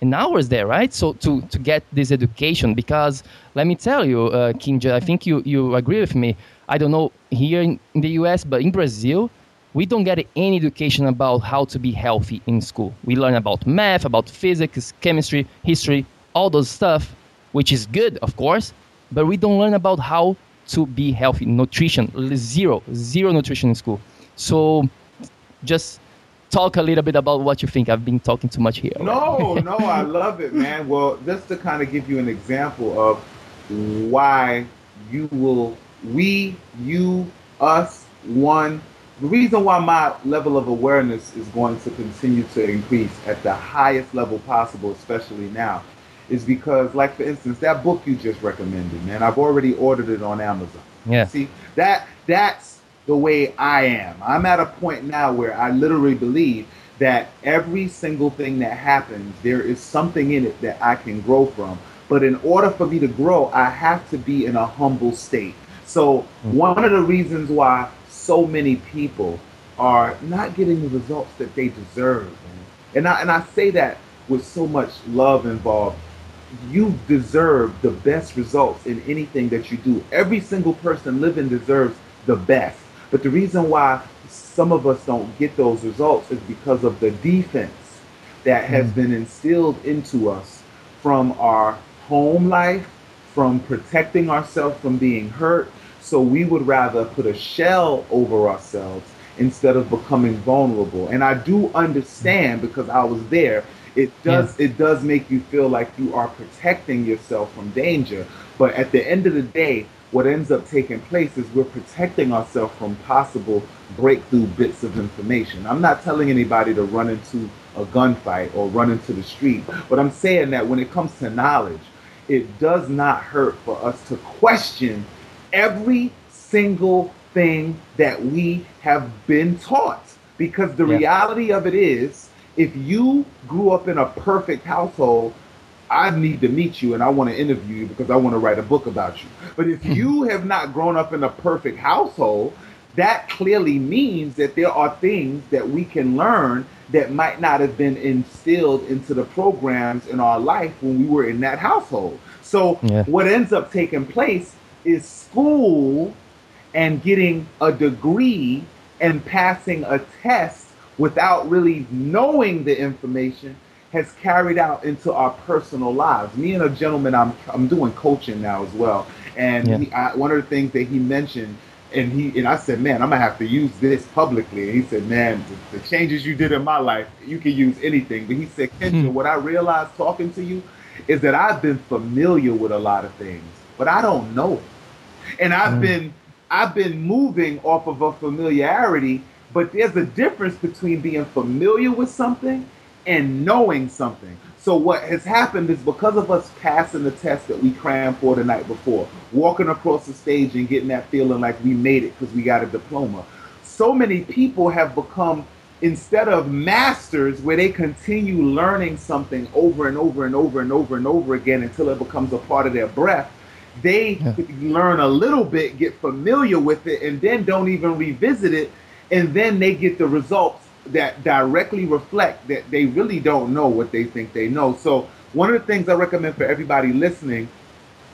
and hours there, right? So to to get this education, because let me tell you, uh, Kenja, I think you you agree with me. I don't know here in, in the U.S., but in Brazil, we don't get any education about how to be healthy in school. We learn about math, about physics, chemistry, history, all those stuff, which is good, of course, but we don't learn about how to be healthy. Nutrition, zero, zero nutrition in school. So just talk a little bit about what you think. I've been talking too much here. No, no, I love it, man. Well, just to kind of give you an example of why you will, we, you, us, one. The reason why my level of awareness is going to continue to increase at the highest level possible, especially now, is because, like for instance, that book you just recommended, man, I've already ordered it on Amazon. Yeah. See that that's the way I am. I'm at a point now where I literally believe that every single thing that happens, there is something in it that I can grow from. But in order for me to grow, I have to be in a humble state. So mm-hmm. one of the reasons why so many people are not getting the results that they deserve, and I and I say that with so much love involved you deserve the best results in anything that you do. Every single person living deserves the best. But the reason why some of us don't get those results is because of the defense that has mm. been instilled into us from our home life, from protecting ourselves from being hurt. So we would rather put a shell over ourselves instead of becoming vulnerable. And I do understand because I was there it does yeah. it does make you feel like you are protecting yourself from danger but at the end of the day what ends up taking place is we're protecting ourselves from possible breakthrough bits of information i'm not telling anybody to run into a gunfight or run into the street but i'm saying that when it comes to knowledge it does not hurt for us to question every single thing that we have been taught because the yeah. reality of it is if you grew up in a perfect household, I need to meet you and I want to interview you because I want to write a book about you. But if hmm. you have not grown up in a perfect household, that clearly means that there are things that we can learn that might not have been instilled into the programs in our life when we were in that household. So, yeah. what ends up taking place is school and getting a degree and passing a test without really knowing the information has carried out into our personal lives. Me and a gentleman, I'm I'm doing coaching now as well, and yeah. he, I, one of the things that he mentioned, and he and I said, man, I'm gonna have to use this publicly. And he said, man, the, the changes you did in my life, you can use anything. But he said, Kenja, hmm. what I realized talking to you is that I've been familiar with a lot of things, but I don't know it, and I've mm. been I've been moving off of a familiarity but there's a difference between being familiar with something and knowing something. So what has happened is because of us passing the test that we crammed for the night before, walking across the stage and getting that feeling like we made it because we got a diploma. So many people have become instead of masters where they continue learning something over and over and over and over and over again until it becomes a part of their breath they yeah. learn a little bit get familiar with it and then don't even revisit it and then they get the results that directly reflect that they really don't know what they think they know. So one of the things I recommend for everybody listening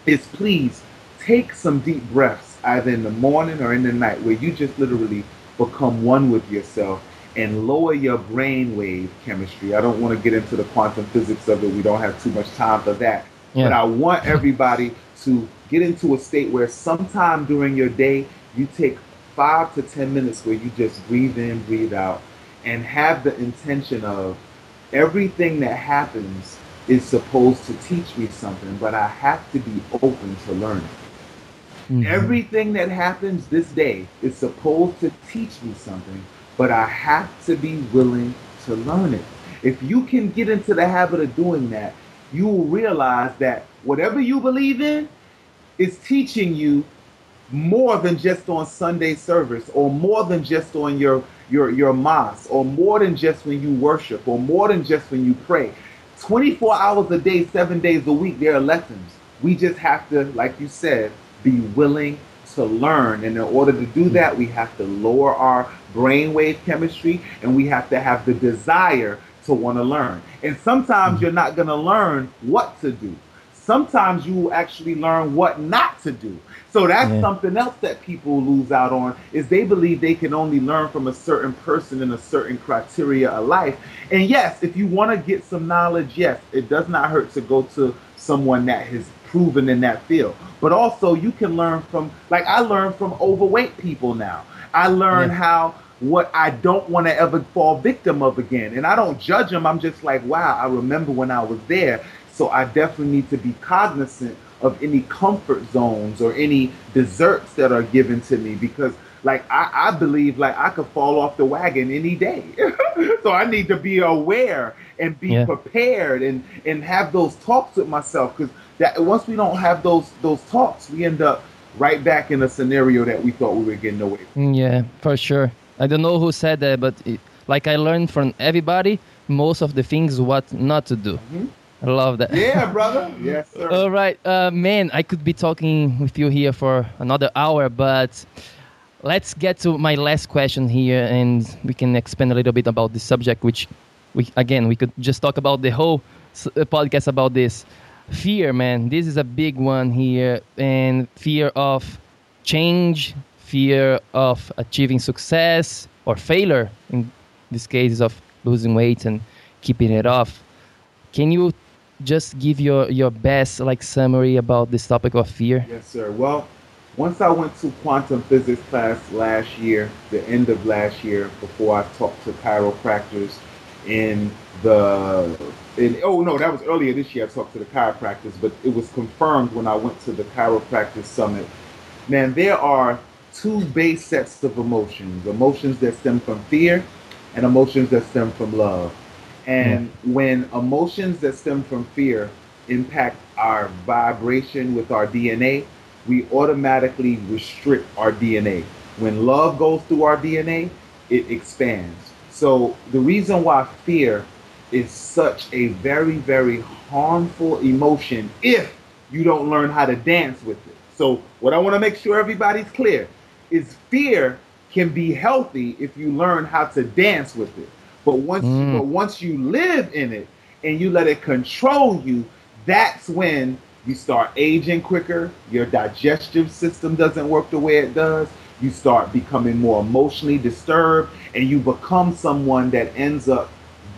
is please take some deep breaths either in the morning or in the night where you just literally become one with yourself and lower your brain wave chemistry. I don't want to get into the quantum physics of it. We don't have too much time for that. Yeah. But I want everybody to get into a state where sometime during your day you take five to 10 minutes where you just breathe in, breathe out, and have the intention of everything that happens is supposed to teach me something, but I have to be open to learning. Mm-hmm. Everything that happens this day is supposed to teach me something, but I have to be willing to learn it. If you can get into the habit of doing that, you will realize that whatever you believe in is teaching you more than just on Sunday service or more than just on your your your mosque or more than just when you worship or more than just when you pray. 24 hours a day, 7 days a week there are lessons. We just have to like you said be willing to learn and in order to do that we have to lower our brainwave chemistry and we have to have the desire to want to learn. And sometimes mm-hmm. you're not going to learn what to do. Sometimes you will actually learn what not to do. So that's yeah. something else that people lose out on is they believe they can only learn from a certain person in a certain criteria of life. And yes, if you want to get some knowledge, yes, it does not hurt to go to someone that has proven in that field. But also you can learn from like I learn from overweight people now. I learn yeah. how what I don't want to ever fall victim of again. And I don't judge them. I'm just like, wow, I remember when I was there. So I definitely need to be cognizant of any comfort zones or any desserts that are given to me because like I, I believe like I could fall off the wagon any day. [laughs] so I need to be aware and be yeah. prepared and and have those talks with myself because that once we don't have those those talks, we end up right back in a scenario that we thought we were getting away. From. Mm, yeah, for sure. I don't know who said that, but it, like I learned from everybody most of the things what not to do. Mm-hmm. I love that. Yeah, brother. [laughs] yes, sir. All right, uh, man. I could be talking with you here for another hour, but let's get to my last question here, and we can expand a little bit about this subject. Which, we again, we could just talk about the whole uh, podcast about this fear, man. This is a big one here, and fear of change, fear of achieving success or failure. In this case, of losing weight and keeping it off. Can you just give your your best like summary about this topic of fear? Yes, sir. Well, once I went to quantum physics class last year, the end of last year, before I talked to chiropractors in the in, oh no, that was earlier this year. I talked to the chiropractors, but it was confirmed when I went to the chiropractic summit. Man, there are two base sets of emotions: emotions that stem from fear, and emotions that stem from love. And yeah. when emotions that stem from fear impact our vibration with our DNA, we automatically restrict our DNA. When love goes through our DNA, it expands. So the reason why fear is such a very, very harmful emotion if you don't learn how to dance with it. So what I want to make sure everybody's clear is fear can be healthy if you learn how to dance with it. But once mm. but once you live in it and you let it control you, that's when you start aging quicker, your digestive system doesn't work the way it does, you start becoming more emotionally disturbed, and you become someone that ends up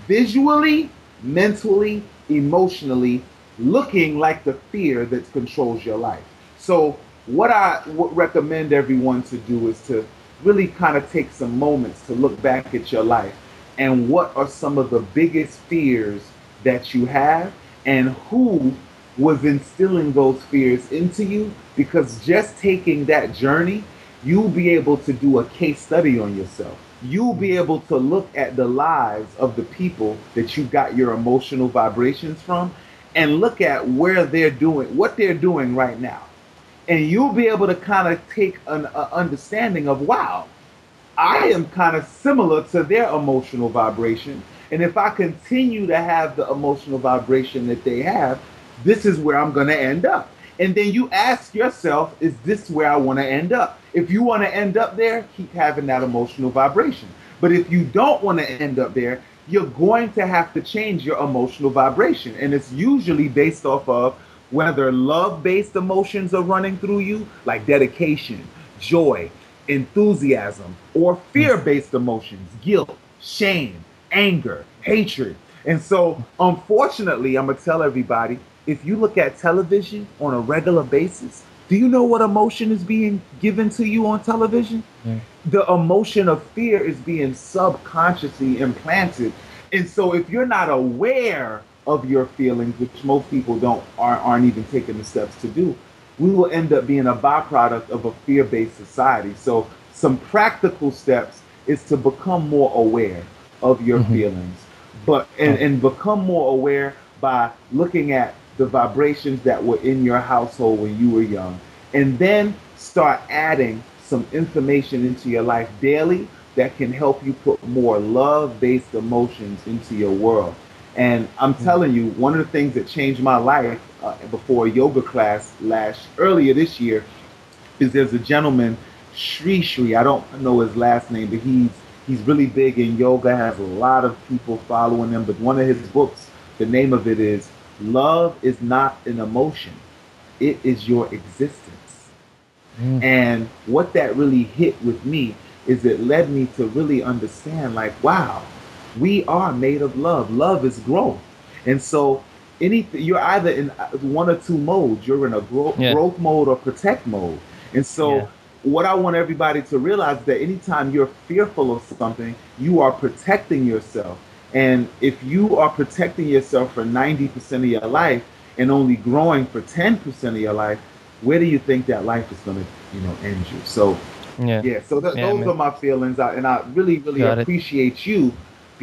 visually, mentally, emotionally looking like the fear that controls your life. So, what I would recommend everyone to do is to really kind of take some moments to look back at your life and what are some of the biggest fears that you have? And who was instilling those fears into you? Because just taking that journey you'll be able to do a case study on yourself. You'll be able to look at the lives of the people that you got your emotional vibrations from and look at where they're doing what they're doing right now. And you'll be able to kind of take an understanding of wow I am kind of similar to their emotional vibration. And if I continue to have the emotional vibration that they have, this is where I'm going to end up. And then you ask yourself, is this where I want to end up? If you want to end up there, keep having that emotional vibration. But if you don't want to end up there, you're going to have to change your emotional vibration. And it's usually based off of whether love based emotions are running through you, like dedication, joy, enthusiasm, or fear based emotions, guilt, shame, anger, hatred. And so, unfortunately, I'm going to tell everybody if you look at television on a regular basis, do you know what emotion is being given to you on television? Yeah. The emotion of fear is being subconsciously implanted. And so, if you're not aware of your feelings, which most people don't aren't, aren't even taking the steps to do, we will end up being a byproduct of a fear-based society. So some practical steps is to become more aware of your mm-hmm. feelings, but and, and become more aware by looking at the vibrations that were in your household when you were young, and then start adding some information into your life daily that can help you put more love-based emotions into your world. And I'm mm. telling you, one of the things that changed my life uh, before a yoga class last earlier this year is there's a gentleman, Sri Sri. I don't know his last name, but he's he's really big in yoga. Has a lot of people following him. But one of his books, the name of it is "Love is not an emotion; it is your existence." Mm. And what that really hit with me is it led me to really understand, like, wow we are made of love. Love is growth. And so anything you're either in one or two modes. You're in a growth yeah. growth mode or protect mode. And so yeah. what I want everybody to realize is that anytime you're fearful of something, you are protecting yourself. And if you are protecting yourself for 90% of your life and only growing for 10% of your life, where do you think that life is going to, you know, end you? So yeah, yeah. So th- yeah, those man. are my feelings, I, and I really, really Got appreciate it. you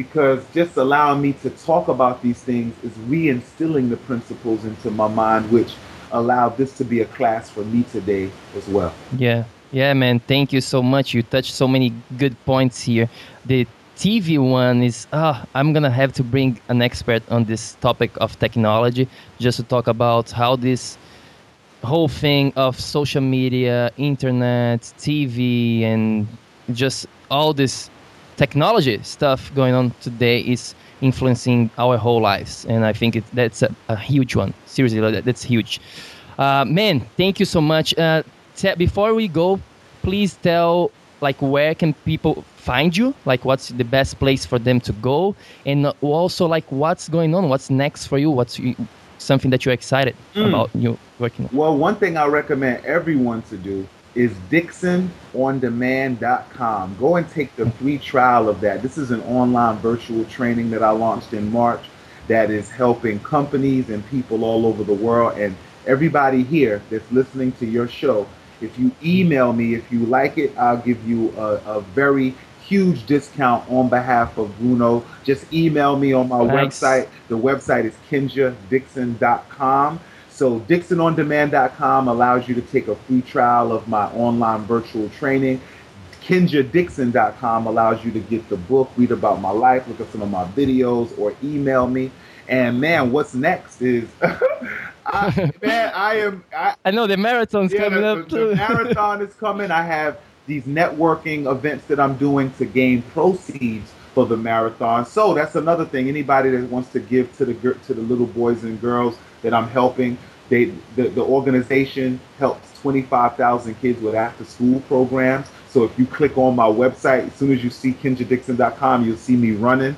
because just allowing me to talk about these things is reinstilling the principles into my mind, which allowed this to be a class for me today as well. Yeah, yeah, man. Thank you so much. You touched so many good points here. The TV one is, uh, I'm gonna have to bring an expert on this topic of technology just to talk about how this whole thing of social media, internet, TV, and just all this technology stuff going on today is influencing our whole lives. And i think it, that's a, a, huge one. Seriously that, that's huge. Uh, man thank you so much. Uh, t- before we go please tell like where can people find you? Like what's the best place for them to go? And also like what's going on? What's next for you? What's you, something that you're excited mm. about you working on? Well one thing i recommend everyone to do is dixonondemand.com. Go and take the free trial of that. This is an online virtual training that I launched in March that is helping companies and people all over the world and everybody here that's listening to your show. If you email me, if you like it, I'll give you a, a very huge discount on behalf of Bruno. Just email me on my website. The website is kenjadixon.com. So DixonOnDemand.com allows you to take a free trial of my online virtual training. KenjaDixon.com allows you to get the book, read about my life, look at some of my videos, or email me. And man, what's next is, [laughs] I, [laughs] man, I am. I, I know the marathon's yeah, coming the, up too. The marathon is coming. I have these networking events that I'm doing to gain proceeds for the marathon. So that's another thing. Anybody that wants to give to the to the little boys and girls that I'm helping, they, the, the organization helps 25,000 kids with after school programs. So if you click on my website, as soon as you see kenjadixon.com, you'll see me running.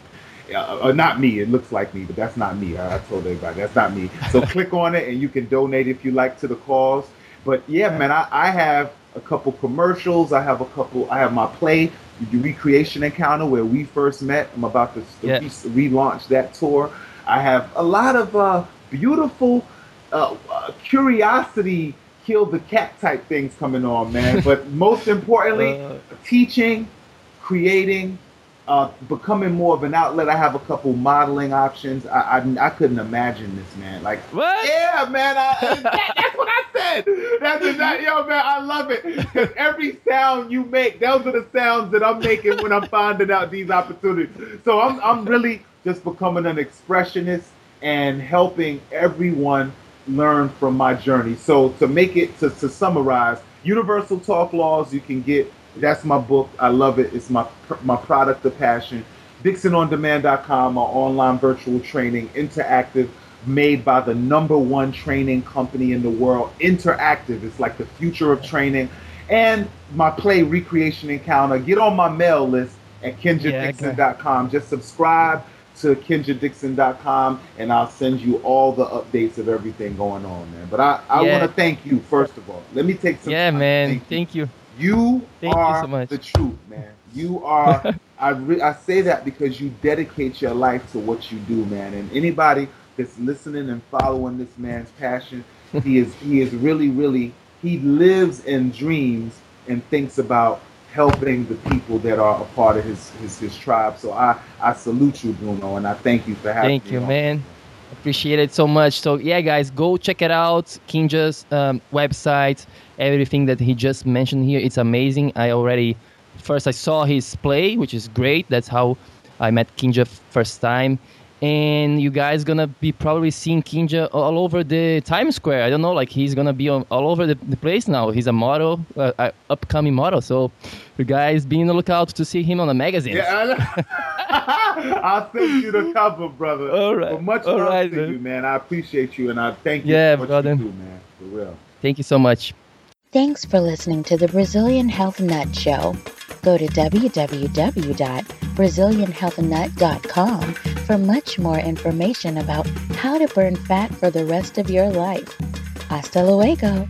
Uh, uh, not me, it looks like me, but that's not me. I, I told everybody that's not me. So [laughs] click on it and you can donate if you like to the cause. But yeah, man, I, I have a couple commercials. I have a couple, I have my play, the Recreation Encounter, where we first met. I'm about to, to yeah. re- relaunch that tour. I have a lot of uh, beautiful uh, uh, curiosity kill the cat type things coming on, man. but [laughs] most importantly, uh, teaching, creating, uh, becoming more of an outlet. I have a couple modeling options. I, I, I couldn't imagine this, man. Like, what? Yeah, man. I, that, [laughs] [laughs] that's what I said. That's exactly, yo, man. I love it because every sound you make, those are the sounds that I'm making when I'm finding out these opportunities. So I'm, I'm really just becoming an expressionist and helping everyone learn from my journey. So to make it to, to summarize, Universal Talk Laws you can get. That's my book. I love it. It's my my product of passion. DixonOnDemand.com, our online virtual training, interactive made by the number one training company in the world, Interactive. It's like the future of training. And my play Recreation Encounter. Get on my mail list at kenjadixon.com. Just subscribe to kenjadixon.com and I'll send you all the updates of everything going on, man. But I, I yeah. want to thank you, first of all. Let me take some Yeah, man. Thank, thank you. you. You thank are you so the truth, man. You are, [laughs] I, re- I say that because you dedicate your life to what you do, man. And anybody that's listening and following this man's passion, he is, he is really, really, he lives and dreams and thinks about helping the people that are a part of his his, his tribe. So I I salute you, Bruno, and I thank you for having thank me. Thank you, man. Appreciate it so much. So yeah, guys, go check it out. Kenja's um, website, everything that he just mentioned here, it's amazing. I already first I saw his play, which is great. That's how I met Kenja first time and you guys gonna be probably seeing Kenja all over the Times Square. I don't know, like he's gonna be on, all over the, the place now. He's a model, uh, uh, upcoming model. So you guys be in the lookout to see him on the magazine. Yeah, [laughs] I'll send you the cover, brother. All right, but much all love right, to man. you, man. I appreciate you, and I thank you yeah, for what brother. you do, man. For real. Thank you so much. Thanks for listening to the Brazilian Health Nut Show. Go to www.brazilianhealthnut.com for much more information about how to burn fat for the rest of your life. Hasta luego.